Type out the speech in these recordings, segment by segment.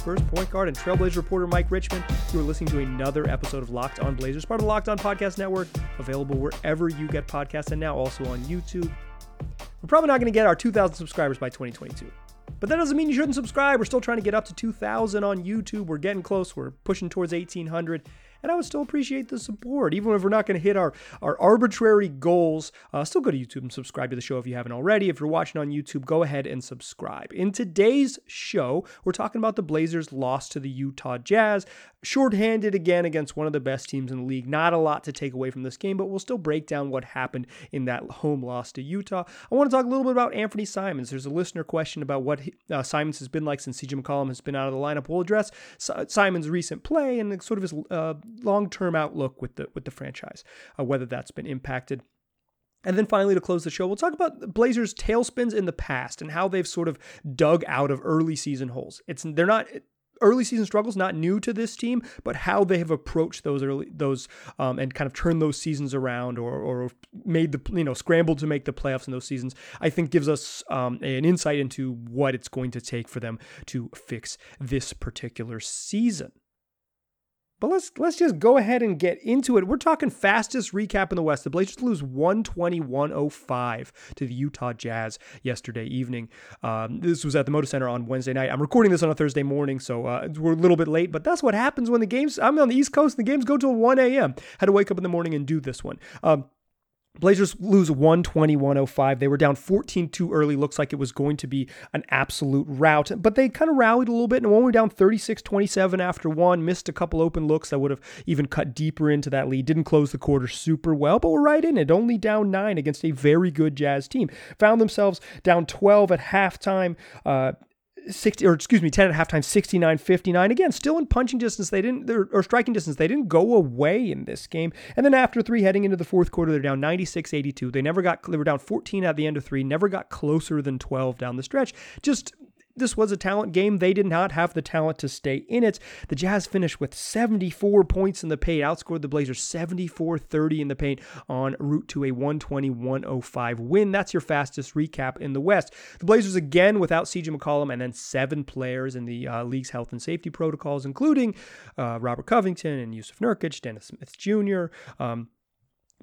First point guard and Trailblazer reporter Mike Richman. You are listening to another episode of Locked On Blazers, part of the Locked On Podcast Network, available wherever you get podcasts and now also on YouTube. We're probably not going to get our 2,000 subscribers by 2022. But that doesn't mean you shouldn't subscribe. We're still trying to get up to 2,000 on YouTube. We're getting close. We're pushing towards 1,800 and I would still appreciate the support. Even if we're not going to hit our, our arbitrary goals, uh, still go to YouTube and subscribe to the show if you haven't already. If you're watching on YouTube, go ahead and subscribe. In today's show, we're talking about the Blazers' loss to the Utah Jazz. Shorthanded again against one of the best teams in the league. Not a lot to take away from this game, but we'll still break down what happened in that home loss to Utah. I want to talk a little bit about Anfernee Simons. There's a listener question about what uh, Simons has been like since CJ McCollum has been out of the lineup. We'll address Simons' recent play and sort of his uh, long-term outlook with the with the franchise, uh, whether that's been impacted. And then finally, to close the show, we'll talk about Blazers' tailspins in the past and how they've sort of dug out of early season holes. It's they're not early season struggles not new to this team, but how they have approached those early those um, and kind of turned those seasons around or or made the you know scrambled to make the playoffs in those seasons. I think gives us um, an insight into what it's going to take for them to fix this particular season. But let's let's just go ahead and get into it. We're talking fastest recap in the West. The Blazers lose 120-105 to the Utah Jazz yesterday evening. Um, this was at the Moda Center on Wednesday night. I'm recording this on a Thursday morning, so uh, we're a little bit late. But that's what happens when the games. I'm on the East Coast. And the games go till 1 a.m. Had to wake up in the morning and do this one. Um, Blazers lose 120 105. They were down 14 too early. Looks like it was going to be an absolute rout, but they kind of rallied a little bit. And one were down 36 27 after one, missed a couple open looks that would have even cut deeper into that lead. Didn't close the quarter super well, but were right in it. Only down nine against a very good Jazz team. Found themselves down 12 at halftime. Uh, 60 or excuse me 10 at halftime 69 59 again still in punching distance they didn't or striking distance they didn't go away in this game. And then after three heading into the fourth quarter they're down 96 82 they never got they were down 14 at the end of three never got closer than 12 down the stretch. Just this was a talent game. They did not have the talent to stay in it. The Jazz finished with 74 points in the paint, outscored the Blazers 74 30 in the paint on route to a 120 105 win. That's your fastest recap in the West. The Blazers again without CJ McCollum and then seven players in the uh, league's health and safety protocols, including uh, Robert Covington and Jusuf Nurkic, Dennis Smith Jr., um,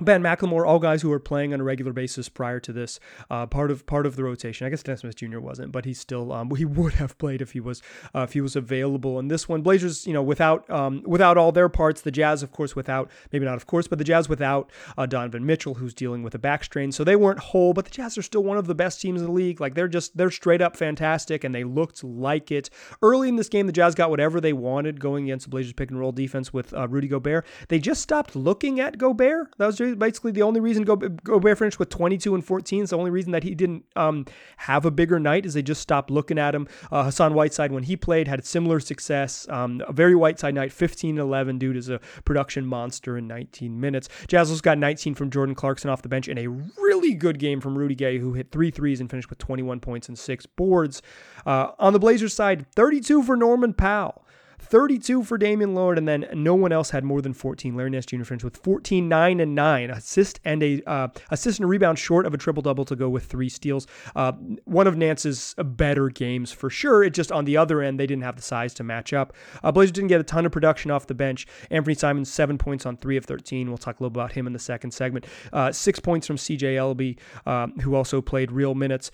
Ben McLemore, all guys who were playing on a regular basis prior to this, uh, part of part of the rotation. I guess Dennis Smith Jr. wasn't, but he still um, he would have played if he was uh, if he was available. And this one, Blazers, you know, without um, without all their parts, the Jazz, of course, without maybe not of course, but the Jazz without uh, Donovan Mitchell, who's dealing with a back strain, so they weren't whole. But the Jazz are still one of the best teams in the league. Like they're just they're straight up fantastic, and they looked like it early in this game. The Jazz got whatever they wanted going against the Blazers pick and roll defense with uh, Rudy Gobert. They just stopped looking at Gobert. That was basically the only reason Go- Gobert finished with 22 and 14. It's the only reason that he didn't um, have a bigger night is they just stopped looking at him. Uh, Hassan Whiteside, when he played, had similar success. Um, a very Whiteside night, 15 11. Dude is a production monster in 19 minutes. Jazz also got 19 from Jordan Clarkson off the bench and a really good game from Rudy Gay, who hit three threes and finished with 21 points and six boards. Uh, on the Blazers side, 32 for Norman Powell. 32 for Damian Lillard, and then no one else had more than 14. Larry Nance Jr. finished with 14, 9, and 9. Assist and a uh, assist and rebound short of a triple double to go with three steals. Uh, one of Nance's better games for sure. It just on the other end, they didn't have the size to match up. Uh, Blazers didn't get a ton of production off the bench. Anfernee Simons, seven points on three of 13. We'll talk a little about him in the second segment. Uh, six points from CJ Elleby, uh, who also played real minutes.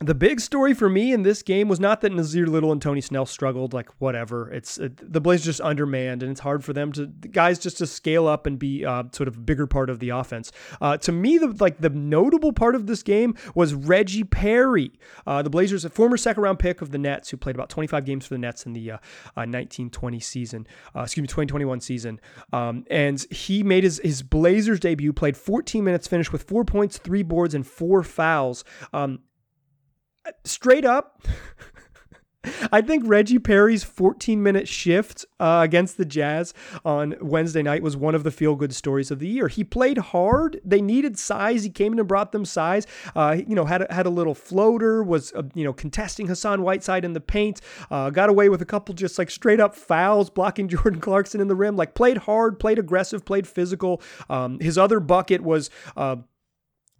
The big story for me in this game was not that Nassir Little and Tony Snell struggled, like whatever. It's it, the Blazers just undermanned, and it's hard for them to guys just to scale up and be uh, sort of a bigger part of the offense. Uh, to me, the like the notable part of this game was Reggie Perry, uh, the Blazers, a former second round pick of the Nets, who played about 25 games for the Nets in the 1920 uh, uh, season, uh, excuse me, 2021 season, um, and he made his his Blazers debut, played 14 minutes, finished with four points, three boards, and four fouls. Um, straight up, I think Reggie Perry's 14 minute shift uh, against the Jazz on Wednesday night was one of the feel good stories of the year. He played hard. They needed size. He came in and brought them size. Uh, you know, had a, had a little floater, was, uh, you know, contesting Hassan Whiteside in the paint, uh, got away with a couple just like straight up fouls, blocking Jordan Clarkson in the rim. Like played hard, played aggressive, played physical. Um, his other bucket was uh,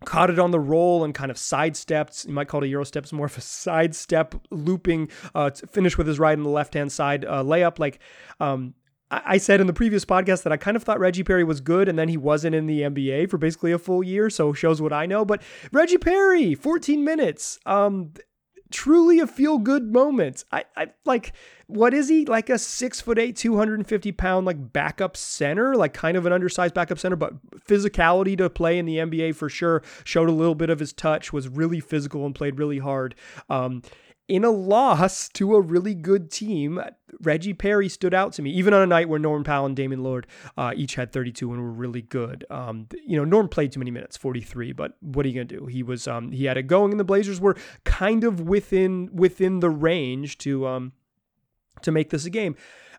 caught it on the roll and kind of sidestepped. You might call it a Euro step. It's more of a sidestep looping uh, finish with his right and the left hand side uh, layup. Like um, I said in the previous podcast that I kind of thought Reggie Perry was good and then he wasn't in the NBA for basically a full year. So shows what I know. But Reggie Perry, 14 minutes. Um, truly a feel good moment. I, I like what is he like a six foot eight, 250 pound like backup center, like kind of an undersized backup center, but physicality to play in the NBA for sure. Showed a little bit of his touch, was really physical and played really hard. Um, in a loss to a really good team, Reggie Perry stood out to me, even on a night where Norm Powell and Damian Lillard uh, each had 32 and were really good. Um, you know, Norm played too many minutes, 43, but what are you gonna do? He was um, he had it going, and the Blazers were kind of within within the range to um, to make this a game.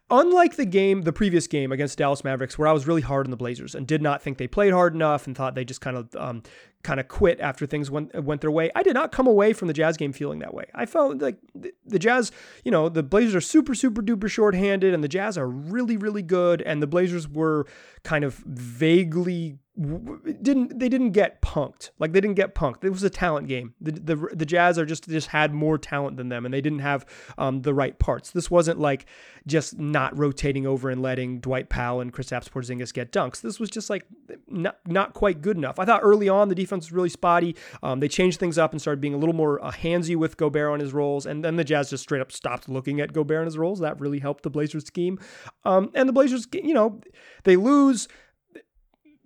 Unlike the game, the previous game against Dallas Mavericks, where I was really hard on the Blazers and did not think they played hard enough and thought they just kind of um, kind of quit after things went went their way. I did not come away from the Jazz game feeling that way. I felt like the, the Jazz, you know, the Blazers are super super duper short-handed and the Jazz are really really good and the Blazers were kind of vaguely didn't they didn't get punked. Like they didn't get punked. It was a talent game. The the, the jazz are just just had more talent than them and they didn't have um, the right parts. This wasn't like just not rotating over and letting Dwight Powell and Kristaps Porzingis get dunks. This was just like not not quite good enough. I thought early on the defense was really spotty. Um, they changed things up and started being a little more uh, handsy with Gobert on his rolls and then the Jazz just straight up stopped looking at Gobert on his rolls that really helped the Blazers scheme. Um, and the Blazers you know they lose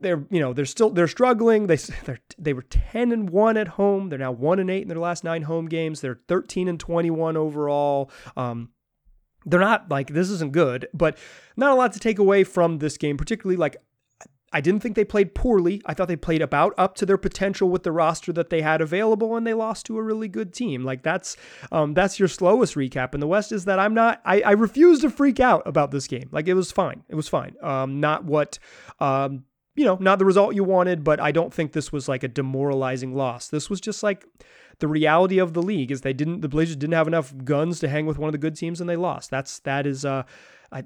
they're you know they're still they're struggling. They they they were ten and one at home. They're now one and eight in their last nine home games. They're thirteen and twenty one overall. Um, they're not like this isn't good, but not a lot to take away from this game. Particularly like I didn't think they played poorly. I thought they played about up to their potential with the roster that they had available, and they lost to a really good team. Like that's um, that's your slowest recap in the West. Is that I'm not I, I refuse to freak out about this game. Like it was fine. It was fine. Um, not what um, you know, not the result you wanted, but I don't think this was like a demoralizing loss. This was just like the reality of the league is they didn't the Blazers didn't have enough guns to hang with one of the good teams and they lost. That's that is uh I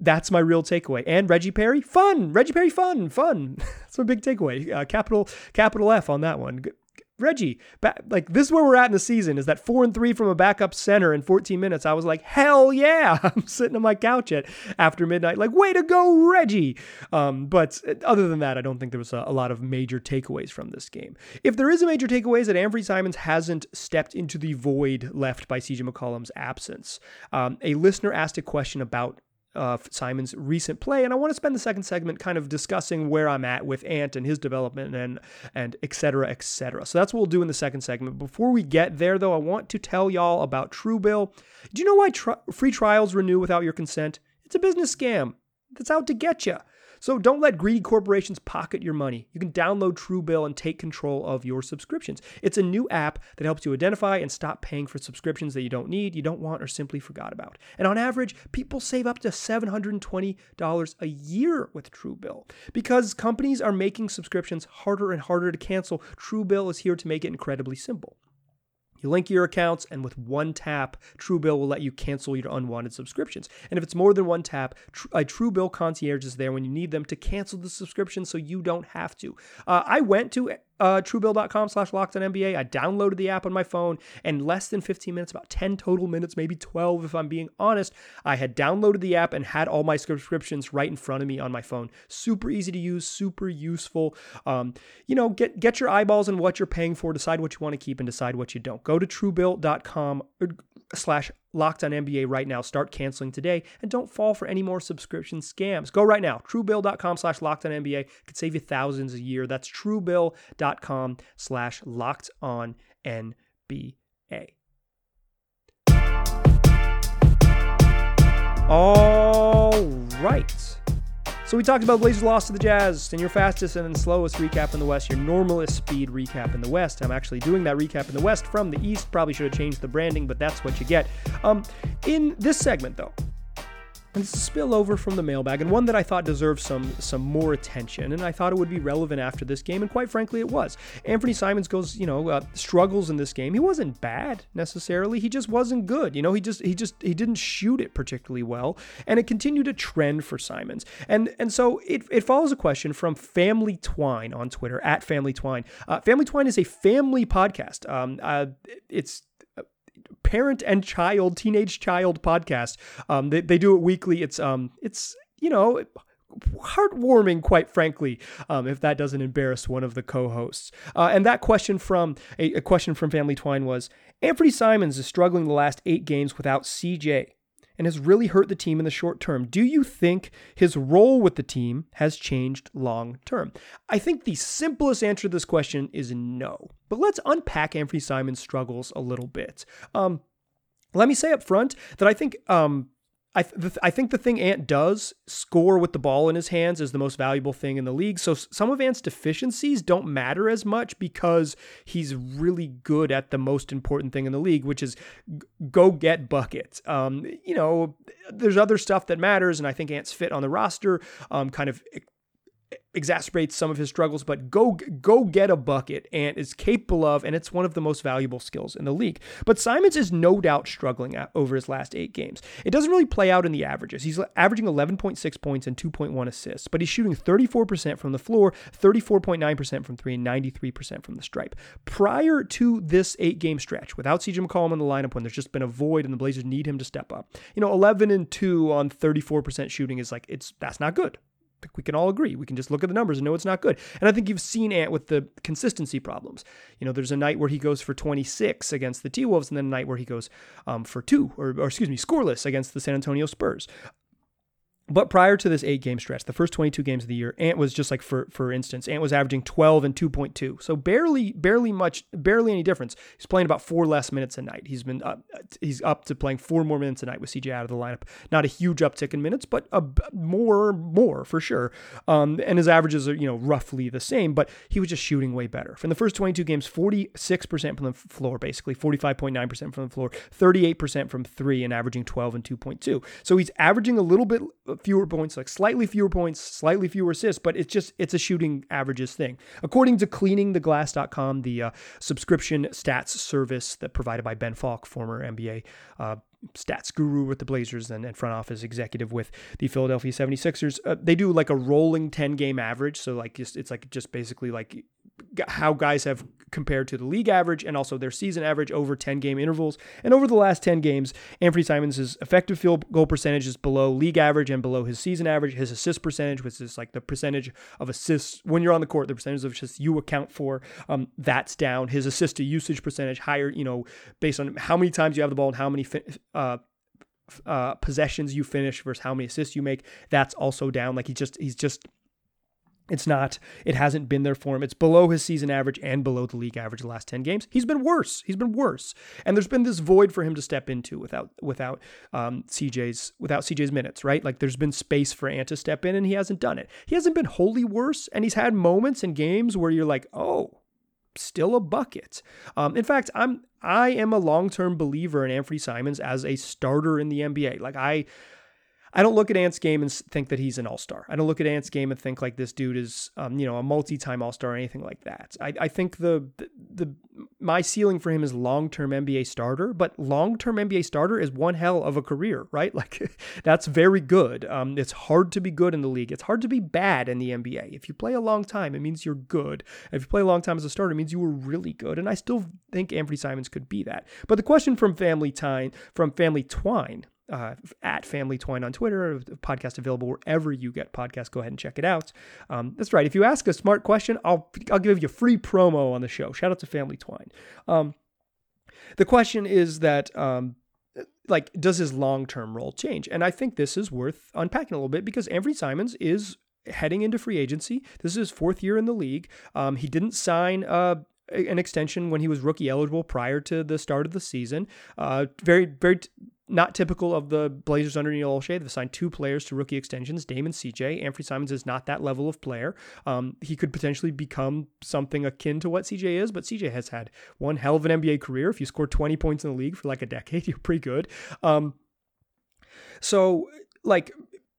that's my real takeaway. And Reggie Perry, fun. Reggie Perry, fun, fun. that's my big takeaway. Uh, capital capital F on that one. Reggie, like this is where we're at in the season. Is that four and three from a backup center in 14 minutes? I was like, hell yeah! I'm sitting on my couch at after midnight, like, way to go, Reggie. Um, but uh, other than that, I don't think there was a, a, lot of major takeaways from this game. If there is a major takeaway, is that Anfernee Simons hasn't stepped into the void left by CJ McCollum's absence. Um, a listener asked a question about uh, Simons' recent play, and I want to spend the second segment kind of discussing where I'm at with Ant and his development and and et cetera, et cetera. So that's what we'll do in the second segment. Before we get there, though, I want to tell y'all about Truebill. Do you know why tr- free trials renew without your consent? It's a business scam that's out to get you. So don't let greedy corporations pocket your money. You can download Truebill and take control of your subscriptions. It's a new app that helps you identify and stop paying for subscriptions that you don't need, you don't want, or simply forgot about. And on average, people save up to $720 a year with Truebill. Because companies are making subscriptions harder and harder to cancel, Truebill is here to make it incredibly simple. You link your accounts, and with one tap, Truebill will let you cancel your unwanted subscriptions. And if it's more than one tap, a Truebill concierge is there when you need them to cancel the subscription so you don't have to. Uh, I went to uh, truebill.com slash locked on NBA. I downloaded the app on my phone and less than 15 minutes, about 10 total minutes, maybe 12 if I'm being honest. I had downloaded the app and had all my subscriptions right in front of me on my phone. Super easy to use, super useful. Um, you know, get get your eyeballs on what you're paying for, decide what you want to keep and decide what you don't. Go to truebill.com slash locked on NBA right now. Start canceling today and don't fall for any more subscription scams. Go right now. Truebill.com slash locked on NBA could save you thousands a year. That's truebill.com slash locked on NBA. All right. So we talked about Blazers loss to the Jazz and your fastest and slowest recap in the West, your normalist speed recap in the West. I'm actually doing that recap in the West from the East. Probably should have changed the branding, but that's what you get. Um, in this segment, though, And it's a spillover from the mailbag, and one that I thought deserved some some more attention, and I thought it would be relevant after this game, and quite frankly, it was. Anfernee Simons goes, you know, uh, struggles in this game. He wasn't bad necessarily. He just wasn't good. You know, he just he just he didn't shoot it particularly well, and it continued to trend for Simons. And and so it it follows a question from Family Twine on Twitter at Family Twine. Uh, family Twine is a family podcast. Um, uh, it's parent and child, teenage child podcast. Um, they, they do it weekly. It's um, it's you know heartwarming, quite frankly, um, if that doesn't embarrass one of the co-hosts. Uh, and that question from a, a, question from Family Twine was: Anfernee Simons is struggling the last eight games without CJ and has really hurt the team in the short term. Do you think his role with the team has changed long term? I think the simplest answer to this question is no. But let's unpack Anfernee Simons' struggles a little bit. Um, let me say up front that I think um, I, th- I think the thing Ant does, score with the ball in his hands, is the most valuable thing in the league. So some of Ant's deficiencies don't matter as much because he's really good at the most important thing in the league, which is g- go get buckets. Um, you know, there's other stuff that matters, and I think Ant's fit on the roster um, kind of exacerbates some of his struggles, but go go get a bucket and is capable of, and it's one of the most valuable skills in the league. But Simons is no doubt struggling over his last eight games. It doesn't really play out in the averages. He's averaging 11.6 points and 2.1 assists, but he's shooting 34% from the floor, 34.9% from three, and 93% from the stripe. Prior to this eight game stretch, without CJ McCollum in the lineup, when there's just been a void and the Blazers need him to step up, you know, 11 and 2 on 34% shooting is like, it's that's not good think we can all agree. We can just look at the numbers and know it's not good. And I think you've seen Ant with the consistency problems. You know, there's a night where he goes for 26 against the T Wolves, and then a night where he goes um, for two, or, or excuse me, scoreless against the San Antonio Spurs. But prior to this eight game stretch, the first 22 games of the year, Ant was just like for for instance, Ant was averaging 12 and 2.2. So barely barely much barely any difference. He's playing about four less minutes a night. He's been up, he's up to playing four more minutes a night with CJ out of the lineup. Not a huge uptick in minutes, but a more more for sure. Um, and his averages are you know roughly the same, but he was just shooting way better. From the first 22 games, 46% from the floor, basically 45.9% from the floor, 38% from three, and averaging 12 and 2.2. So he's averaging a little bit fewer points, like slightly fewer points, slightly fewer assists, but it's just it's a shooting averages thing. According to cleaningtheglass.com, the uh, subscription stats service that provided by Ben Falk, former NBA uh, stats guru with the Blazers and, and, front office executive with the Philadelphia 76ers. Uh, they do like a rolling 10 game average. So like just, it's like just basically like how guys have compared to the league average and also their season average over 10 game intervals. And over the last 10 games, Anfernee Simons' effective field goal percentage is below league average and below his season average. His assist percentage, which is like the percentage of assists when you're on the court, the percentage of assists you account for, um, that's down. His assist to usage percentage higher, you know, based on how many times you have the ball and how many uh, uh, possessions you finish versus how many assists you make. That's also down. Like he just he's just it's not, it hasn't been there for him. It's below his season average and below the league average the last 10 games. He's been worse. He's been worse. And there's been this void for him to step into without without um, CJ's without CJ's minutes, right? Like there's been space for Ant to step in and he hasn't done it. He hasn't been wholly worse, and he's had moments in games where you're like, oh, still a bucket. Um, in fact, I'm I am a long-term believer in Anfernee Simons as a starter in the NBA. Like I I don't look at Ant's game and think that he's an all star. I don't look at Ant's game and think like this dude is, um, you know, a multi time all star or anything like that. I, I think the, the, the my ceiling for him is long term NBA starter, but long term NBA starter is one hell of a career, right? Like that's very good. Um, it's hard to be good in the league. It's hard to be bad in the NBA. If you play a long time, it means you're good. If you play a long time as a starter, it means you were really good. And I still think Anfernee Simons could be that. But the question from Family Time, from Family Twine uh, at Family Twine on Twitter. Podcast available wherever you get podcasts. Go ahead and check it out. Um, that's right. If you ask a smart question, I'll I'll give you free promo on the show. Shout out to Family Twine. Um, the question is that. Um, like, does his long term role change? And I think this is worth unpacking a little bit because Anfernee Simons is heading into free agency. This is his fourth year in the league. Um, he didn't sign uh, an extension when he was rookie eligible prior to the start of the season. Uh, very, very not typical of the Blazers under Neil Olshey. They've signed two players to rookie extensions, Dame and CJ. Anfernee Simons is not that level of player. Um, he could potentially become something akin to what CJ is, but CJ has had one hell of an NBA career. If you score 20 points in the league for like a decade, you're pretty good. Um, so like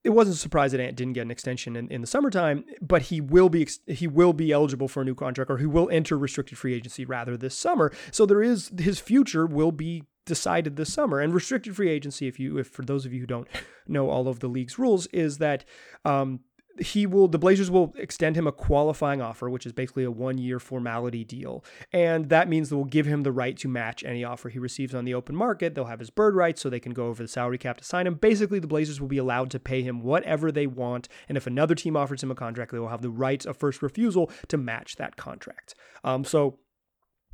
it wasn't a surprise that Ant didn't get an extension in, in the summertime, but he will be he will be eligible for a new contract or he will enter restricted free agency rather this summer. So there is his future will be decided this summer. And restricted free agency, if you if for those of you who don't know all of the league's rules, is that um, he will the Blazers will extend him a qualifying offer, which is basically a one-year formality deal. And that means they will give him the right to match any offer he receives on the open market. They'll have his bird rights so they can go over the salary cap to sign him. Basically, the Blazers will be allowed to pay him whatever they want, and if another team offers him a contract, they will have the right of first refusal to match that contract. Um, so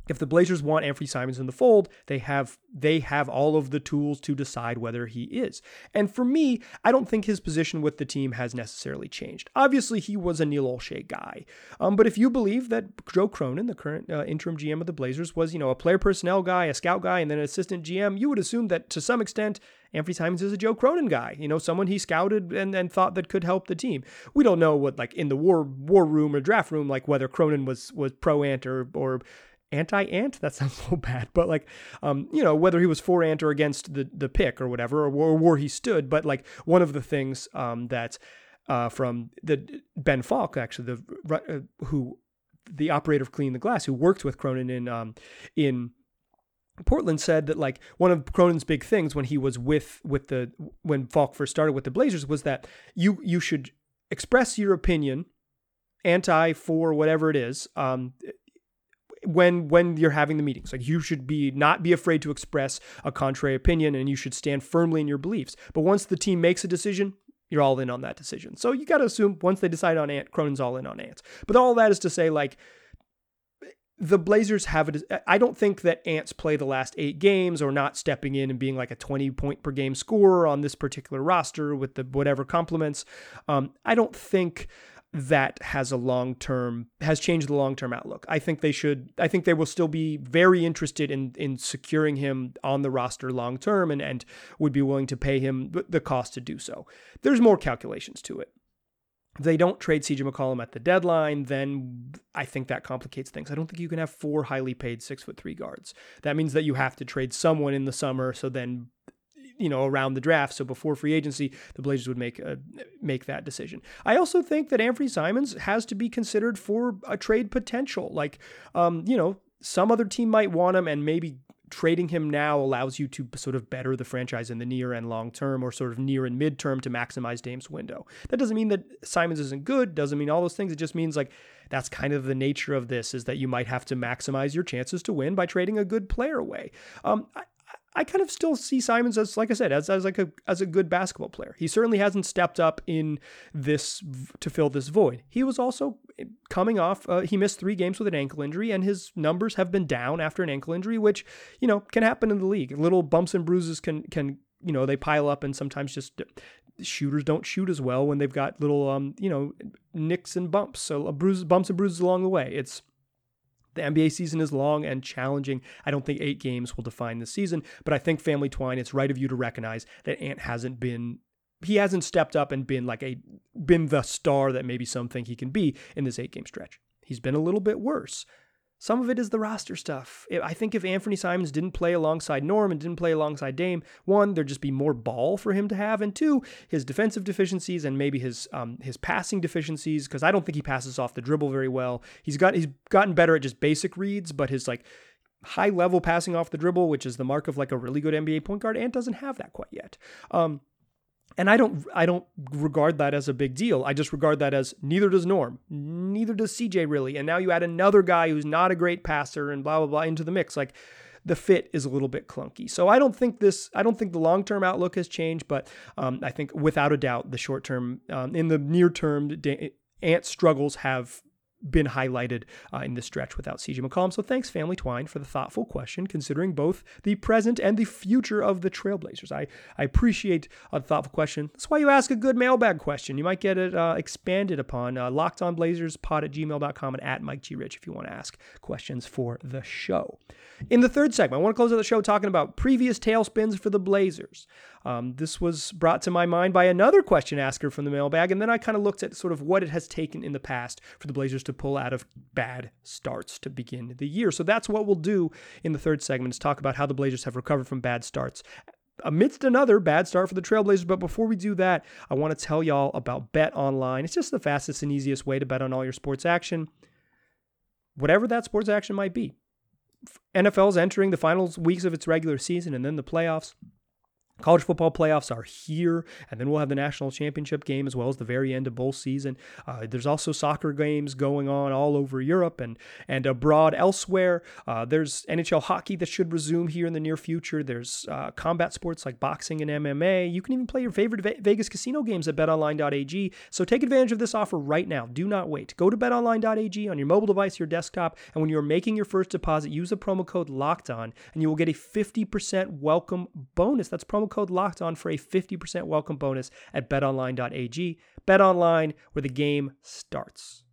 if the Blazers want Anfernee Simons in the fold, they have they have all of the tools to decide whether he is. And for me, I don't think his position with the team has necessarily changed. Obviously, he was a Neil Olshey guy, um, but if you believe that Joe Cronin, the current uh, interim GM of the Blazers, was you know a player personnel guy, a scout guy, and then an assistant GM, you would assume that to some extent Anfernee Simons is a Joe Cronin guy, you know, someone he scouted and, and thought that could help the team. We don't know what like in the war war room or draft room, like whether Cronin was was pro ant or or anti-ant that sounds so bad but like um you know whether he was for ant or against the the pick or whatever or, or where he stood but like one of the things um that uh from the ben falk actually the uh, who the operator of clean the glass who worked with cronin in um in Portland said that like one of Cronin's big things when he was with with the when Falk first started with the Blazers was that you you should express your opinion anti for whatever it is um, when when you're having the meetings like you should be not be afraid to express a contrary opinion and you should stand firmly in your beliefs but once the team makes a decision you're all in on that decision so you got to assume once they decide on ant cronin's all in on ants but all that is to say like the Blazers have it. I don't think that Ants play the last eight games or not stepping in and being like a 20 point per game scorer on this particular roster with the whatever complements. Um, I don't think that has a long term has changed the long term outlook. I think they should I think they will still be very interested in in securing him on the roster long term and and would be willing to pay him the cost to do so. There's more calculations to it. If they don't trade CJ McCollum at the deadline, then I think that complicates things. I don't think you can have four highly paid six foot three guards. That means that you have to trade someone in the summer. So then you know around the draft. So before free agency, the Blazers would make a, make that decision. I also think that Anfernee Simons has to be considered for a trade potential. Like, um, you know, some other team might want him, and maybe trading him now allows you to sort of better the franchise in the near and long term or sort of near and mid term to maximize Dame's window. That doesn't mean that Simons isn't good, doesn't mean all those things. It just means like that's kind of the nature of this is that you might have to maximize your chances to win by trading a good player away. Um, I, kind of still see Simons as, like I said, as, as like a as a good basketball player. He certainly hasn't stepped up in this to fill this void. He was also eh, coming off. Uh, he missed three games with an ankle injury, and his numbers have been down after an ankle injury, which you know can happen in the league. Little bumps and bruises can can you know they pile up, and sometimes just shooters don't shoot as well when they've got little um you know nicks and bumps. So uh, bruises, bumps and bruises along the way. It's the NBA season is long and challenging. I don't think eight games will define the season, but I think Family Twine, it's right of you to recognize that Ant hasn't been he hasn't stepped up and been like a been the star that maybe some think he can be in this eight game stretch. He's been a little bit worse. Some of it is the roster stuff. I think if Anfernee Simons didn't play alongside Norm and didn't play alongside Dame, one, there'd just be more ball for him to have, and two, his defensive deficiencies and maybe his um, his passing deficiencies, because I don't think he passes off the dribble very well. He's got he's gotten better at just basic reads, but his like high level passing off the dribble, which is the mark of like a really good NBA point guard, and doesn't have that quite yet. Um, and I don't I don't regard that as a big deal. I just regard that as neither does Norm, neither does CJ really. And now you add another guy who's not a great passer and blah blah blah into the mix. Like the fit is a little bit clunky. So I don't think this I don't think the long term outlook has changed, but um, I think without a doubt the short term um, in the near term Ant struggles have been highlighted uh, in this stretch without CJ McCollum. So thanks, Family Twine, for the thoughtful question, considering both the present and the future of the Trailblazers. I, I appreciate a thoughtful question. That's why you ask a good mailbag question. You might get it uh, expanded upon. Uh, LockedOnBlazersPod at gmail.com and at Mike G. Rich if you want to ask questions for the show. In the third segment, I want to close out the show talking about previous tailspins for the Blazers. Um, this was brought to my mind by another question asker from the mailbag, and then I kind of looked at sort of what it has taken in the past for the Blazers to pull out of bad starts to begin the year. So that's what we'll do in the third segment is talk about how the Blazers have recovered from bad starts amidst another bad start for the Trailblazers. But before we do that, I want to tell y'all about Bet Online. It's just the fastest and easiest way to bet on all your sports action, whatever that sports action might be. NFL's entering the final weeks of its regular season and then the playoffs. College football playoffs are here, and then we'll have the national championship game as well as the very end of bowl season. Uh, there's also soccer games going on all over Europe and and abroad elsewhere. Uh, there's NHL hockey that should resume here in the near future. There's uh, combat sports like boxing and MMA. You can even play your favorite Vegas casino games at BetOnline.ag. So take advantage of this offer right now. Do not wait. Go to BetOnline.ag on your mobile device, your desktop, and when you're making your first deposit, use the promo code Locked On, and you will get a 50% welcome bonus. That's promo code locked on for a 50% welcome bonus at betonline.ag. BetOnline, where the game starts.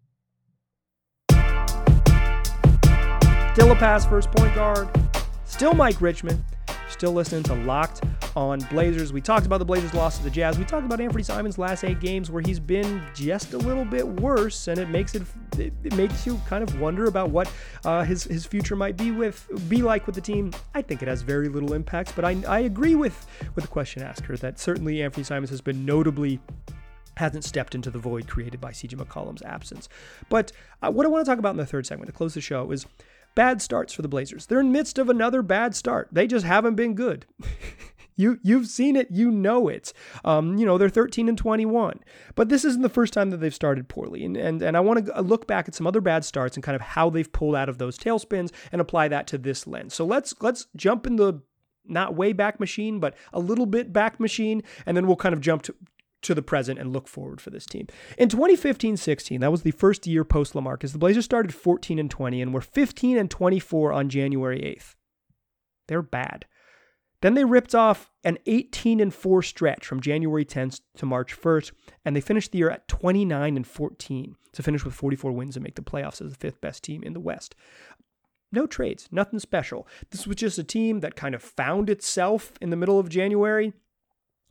Still a pass first point guard. Still Mike Richman. Still listening to Locked on Blazers. We talked about the Blazers' loss to the Jazz. We talked about Anfernee Simons' last eight games where he's been just a little bit worse, and it makes it it, makes you kind of wonder about what uh, his his future might be with be like with the team. I think it has very little impact, but I I agree with with the question asker that certainly Anfernee Simons has been notably hasn't stepped into the void created by CJ McCollum's absence. But uh, what I want to talk about in the third segment to close the show is bad starts for the Blazers. They're in midst of another bad start. They just haven't been good. You you've seen it, you know it. Um, you know they're 13 and 21, but this isn't the first time that they've started poorly. And and and I want to look back at some other bad starts and kind of how they've pulled out of those tailspins and apply that to this lens. So let's let's jump in the not way back machine, but a little bit back machine, and then we'll kind of jump to, to the present and look forward for this team. In 2015-16, that was the first year post LaMarcus. The Blazers started 14 and 20 and were 15 and 24 on January 8th. They're bad. Then they ripped off an 18 and 4 stretch from January 10th to March 1st, and they finished the year at 29 and 14 to finish with 44 wins and make the playoffs as the fifth best team in the West. No trades, nothing special. This was just a team that kind of found itself in the middle of January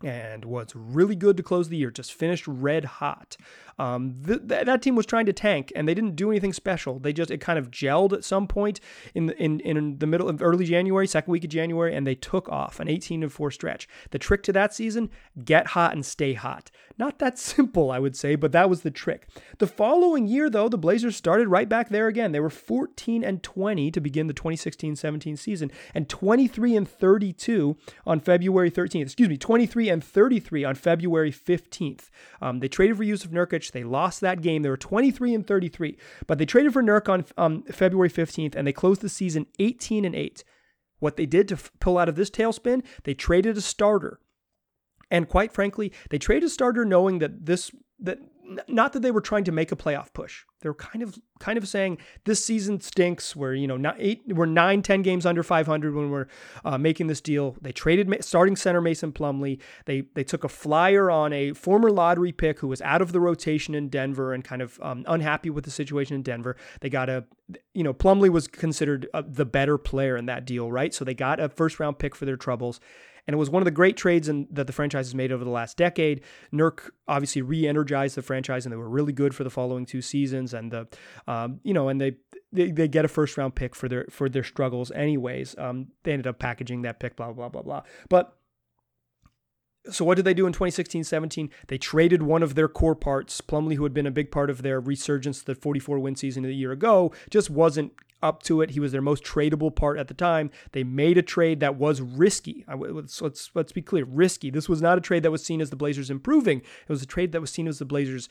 and was really good to close the year. Just finished red hot. Um, th- th- that team was trying to tank, and they didn't do anything special. They just it kind of gelled at some point in the, in in the middle of early January, second week of January, and they took off an 18 and four stretch. The trick to that season: get hot and stay hot. Not that simple, I would say, but that was the trick. The following year, though, the Blazers started right back there again. They were 14 and 20 to begin the 2016-17 season, and 23 and 32 on February 13th. Excuse me, 23 and 33 on February 15th. Um, they traded for Jusuf Nurkic. They lost that game. They were 23 and 33, but they traded for Nurk on um, February 15th, and they closed the season 18 and 8. What they did to f- pull out of this tailspin, they traded a starter. And quite frankly, they traded a starter knowing that this that not that they were trying to make a playoff push. They were kind of kind of saying this season stinks. We're you know not eight, we're nine, ten games under 500 when we're uh, making this deal. They traded starting center Mason Plumlee. They they took a flyer on a former lottery pick who was out of the rotation in Denver and kind of um, unhappy with the situation in Denver. They got a you know Plumlee was considered uh, the better player in that deal, right? So they got a first round pick for their troubles. And it was one of the great trades in, that the franchise has made over the last decade. Nurk obviously re-energized the franchise, and they were really good for the following two seasons. And the, um, you know, and they, they they get a first round pick for their for their struggles, anyways. Um, they ended up packaging that pick, blah blah blah blah. But so what did they do in 2016-17? They traded one of their core parts. Plumlee, who had been a big part of their resurgence, the 44 win season a year ago, just wasn't up to it. He was their most tradable part at the time. They made a trade that was risky. Let's, let's, let's be clear risky. This was not a trade that was seen as the Blazers improving. It was a trade that was seen as the Blazers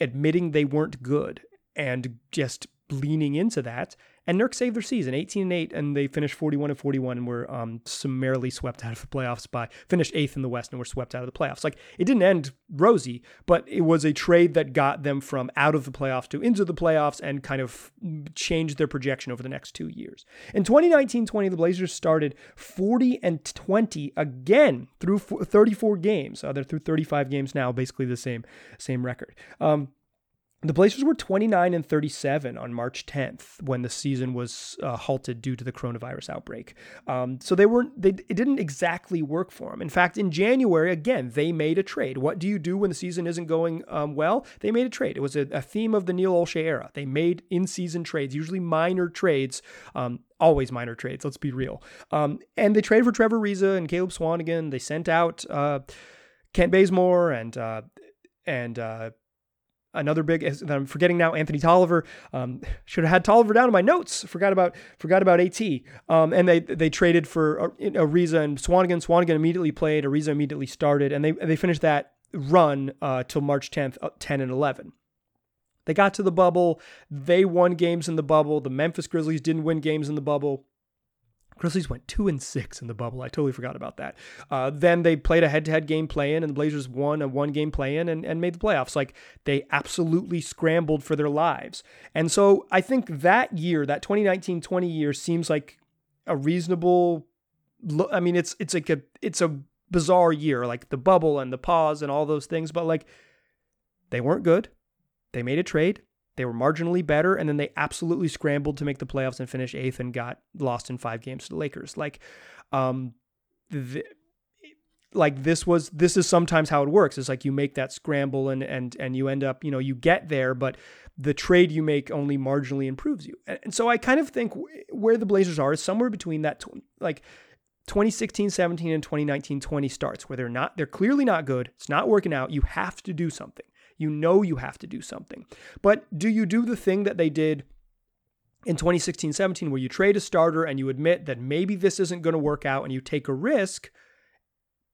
admitting they weren't good and just leaning into that and Nurk saved their season, 18 and 8, and they finished 41 and 41 and were um, summarily swept out of the playoffs by finished eighth in the West and were swept out of the playoffs. Like it didn't end rosy, but it was a trade that got them from out of the playoffs to into the playoffs and kind of changed their projection over the next two years. In 2019-20, the Blazers started 40 and 20 again through 34 games. Uh, they're through 35 games now, basically the same same record. Um, the Blazers were 29 and 37 on March 10th when the season was uh, halted due to the coronavirus outbreak. Um, so they weren't. They it didn't exactly work for them. In fact, in January again, they made a trade. What do you do when the season isn't going um, well? They made a trade. It was a, a, theme of the Neil Olshey era. They made in-season trades, usually minor trades. Um, always minor trades. Let's be real. Um, and they traded for Trevor Ariza and Caleb Swanigan. They sent out uh, Kent Bazemore and uh, and uh, another big. that I'm forgetting now. Anthony Tolliver. Um, should have had Tolliver down in my notes. Forgot about forgot about At. Um, and they they traded for uh, Ariza and Swanigan. Swanigan immediately played. Ariza immediately started, and they they finished that run uh, till March 10th, uh, 10 and 11. They got to the bubble. They won games in the bubble. The Memphis Grizzlies didn't win games in the bubble. Grizzlies went two and six in the bubble. I totally forgot about that. Uh, then they played a head-to-head game play-in, and the Blazers won a one-game play-in and, and made the playoffs. Like they absolutely scrambled for their lives. And so I think that year, that 2019-20 year, seems like a reasonable. I mean, it's it's like a it's a bizarre year, like the bubble and the pause and all those things. But like they weren't good. They made a trade. They were marginally better, and then they absolutely scrambled to make the playoffs and finish eighth and got lost in five games to the Lakers. Like, um, the, like this was this is sometimes how it works. It's like you make that scramble and and and you end up, you know, you get there, but the trade you make only marginally improves you. And, and so I kind of think where the Blazers are is somewhere between that like 2016 17 and 2019 20 starts where they're not they're clearly not good. It's not working out. You have to do something. You know you have to do something. But do you do the thing that they did in 2016 17 where you trade a starter and you admit that maybe this isn't going to work out and you take a risk?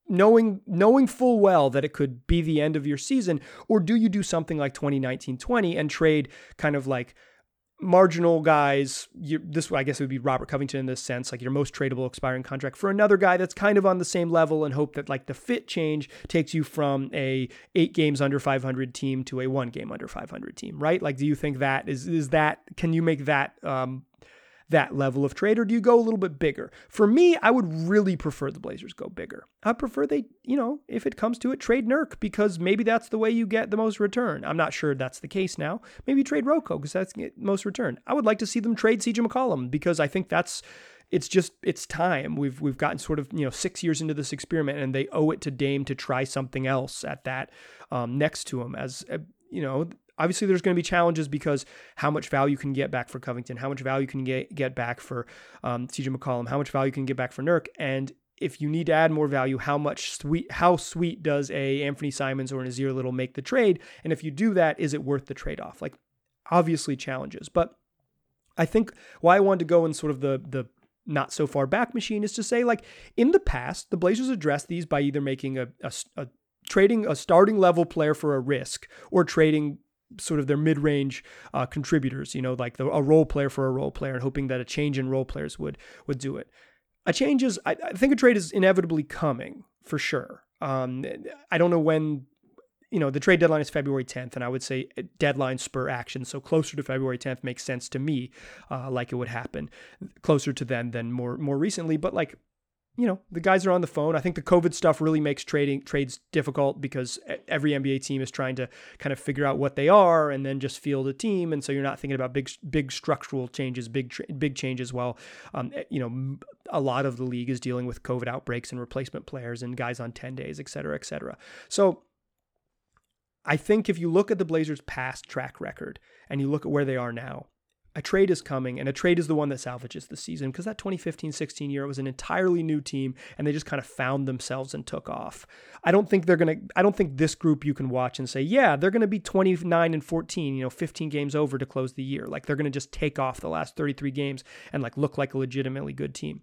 knowing knowing full well that it could be the end of your season or do you do something like 2019-20 and trade kind of like marginal guys, you, this I guess it would be Robert Covington in this sense, like your most tradable expiring contract for another guy that's kind of on the same level and hope that like the fit change takes you from a eight games under 500 team to a one game under 500 team, right? Like, do you think that is is that can you make that um, that level of trade, or do you go a little bit bigger? For me, I would really prefer the Blazers go bigger. I prefer they, you know, if it comes to it, trade Nurk because maybe that's the way you get the most return. I'm not sure that's the case now. Maybe trade Rocco because that's most return. I would like to see them trade CJ McCollum because I think that's it's just it's time. We've we've gotten sort of you know six years into this experiment, and they owe it to Dame to try something else at that um, next to him. As uh, you know, obviously there's going to be challenges because how much value can you get back for Covington, how much value can you get, get back for um, CJ McCollum, how much value can you get back for Nurk, and if you need to add more value, how much sweet, how sweet does a Anfernee Simons or an Nassir Little make the trade? And if you do that, is it worth the trade off? Like, obviously challenges, but I think why I wanted to go in sort of the the not so far back machine is to say like in the past the Blazers addressed these by either making a, a, a trading a starting level player for a risk or trading sort of their mid-range uh, contributors, you know, like the, a role player for a role player, and hoping that a change in role players would would do it. A change is, I, I think, a trade is inevitably coming for sure. Um, I don't know when. You know, the trade deadline is February 10th, and I would say deadline spur action. So closer to February 10th makes sense to me, uh, like it would happen closer to then than more more recently. But like you know, the guys are on the phone. I think the COVID stuff really makes trading trades difficult because every NBA team is trying to kind of figure out what they are and then just field a team. And so you're not thinking about big, big structural changes, big, big changes. While, um, you know, a lot of the league is dealing with COVID outbreaks and replacement players and guys on 10 days, et cetera, et cetera. So I think if you look at the Blazers' past track record and you look at where they are now, a trade is coming, and a trade is the one that salvages the season because that 2015 16 year was an entirely new team and they just kind of found themselves and took off. I don't think they're going to, I don't think this group you can watch and say, yeah, they're going to be 29 and 14, you know, 15 games over to close the year. Like they're going to just take off the last 33 games and like look like a legitimately good team.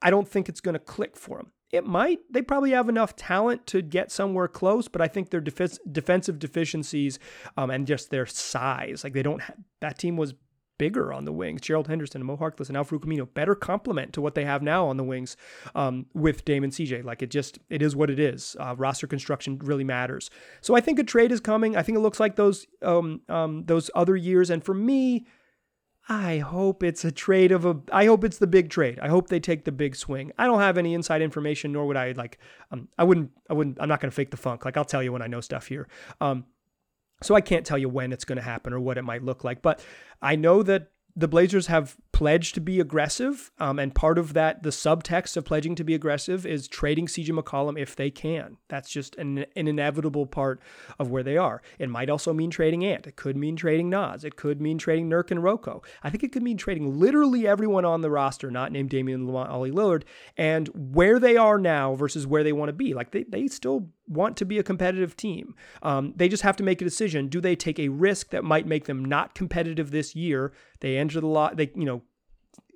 I don't think it's going to click for them. It might. They probably have enough talent to get somewhere close, but I think their def- defensive deficiencies um, and just their size, like they don't. Have, that team was bigger on the wings. Gerald Henderson, and Mo Harkless, and Al-Farouq Aminu, better complement to what they have now on the wings um, with Damon CJ. Like it just, it is what it is. Uh, roster construction really matters. So I think a trade is coming. I think it looks like those um, um, those other years. And for me, I hope it's a trade of a. I hope it's the big trade. I hope they take the big swing. I don't have any inside information, nor would I like. Um, I wouldn't. I wouldn't. I'm not going to fake the funk. Like I'll tell you when I know stuff here. Um, So I can't tell you when it's going to happen or what it might look like, but I know that the Blazers have pledged to be aggressive, um, and part of that, the subtext of pledging to be aggressive, is trading CJ McCollum if they can. That's just an, an inevitable part of where they are. It might also mean trading Ant. It could mean trading Naz. It could mean trading Nurk and Rocco. I think it could mean trading literally everyone on the roster, not named Damian Lamonte, Ollie Lillard, and where they are now versus where they want to be. Like they, they still want to be a competitive team. Um, they just have to make a decision. Do they take a risk that might make them not competitive this year? They enter the lot, they, you know,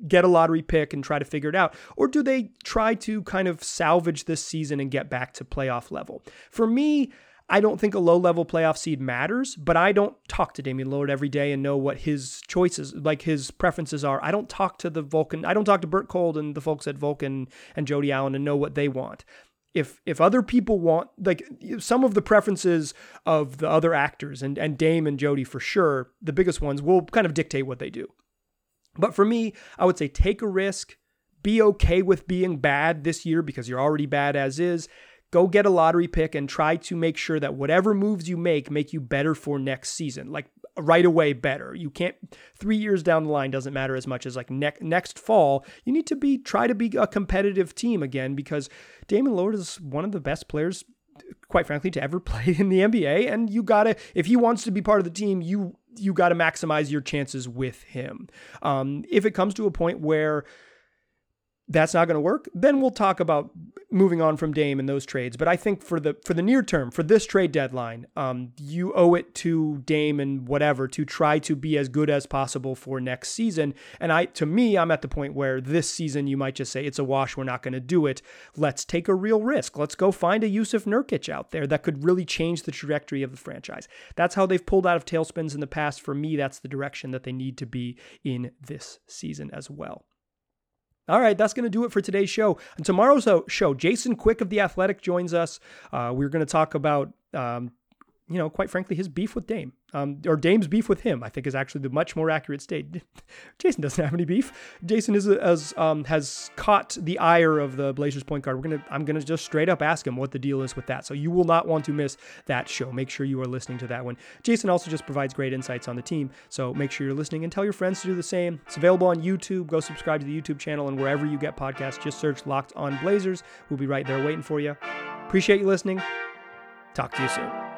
get a lottery pick and try to figure it out? Or do they try to kind of salvage this season and get back to playoff level? For me, I don't think a low level playoff seed matters, but I don't talk to Damian Lillard every day and know what his choices, like his preferences are. I don't talk to the Vulcan, I don't talk to Bert Kolde and the folks at Vulcan and Jody Allen and know what they want if if other people want like some of the preferences of the other actors and and Dame and Jody for sure, the biggest ones will kind of dictate what they do. But for me, I would say take a risk, be okay with being bad this year because you're already bad as is. Go get a lottery pick and try to make sure that whatever moves you make make you better for next season. Like right away better. You can't 3 years down the line doesn't matter as much as like ne- next fall. You need to be try to be a competitive team again because Damian Lillard is one of the best players quite frankly to ever play in the NBA and you got to if he wants to be part of the team, you you got to maximize your chances with him. Um, if it comes to a point where that's not going to work, then we'll talk about moving on from Dame and those trades. But I think for the for the near term, for this trade deadline, um, you owe it to Dame and whatever to try to be as good as possible for next season. And I, to me, I'm at the point where this season you might just say it's a wash. We're not going to do it. Let's take a real risk. Let's go find a Jusuf Nurkic out there that could really change the trajectory of the franchise. That's how they've pulled out of tailspins in the past. For me, that's the direction that they need to be in this season as well. All right, that's going to do it for today's show. And tomorrow's show, Jason Quick of The Athletic joins us. Uh, we're going to talk about, um, you know, quite frankly, his beef with Dame um, or Dame's beef with him, I think, is actually the much more accurate state. Jason doesn't have any beef. Jason is as um, has caught the ire of the Blazers point guard. We're gonna, I'm gonna just straight up ask him what the deal is with that. So you will not want to miss that show. Make sure you are listening to that one. Jason also just provides great insights on the team. So make sure you're listening and tell your friends to do the same. It's available on YouTube. Go subscribe to the YouTube channel and wherever you get podcasts, just search Locked On Blazers. We'll be right there waiting for you. Appreciate you listening. Talk to you soon.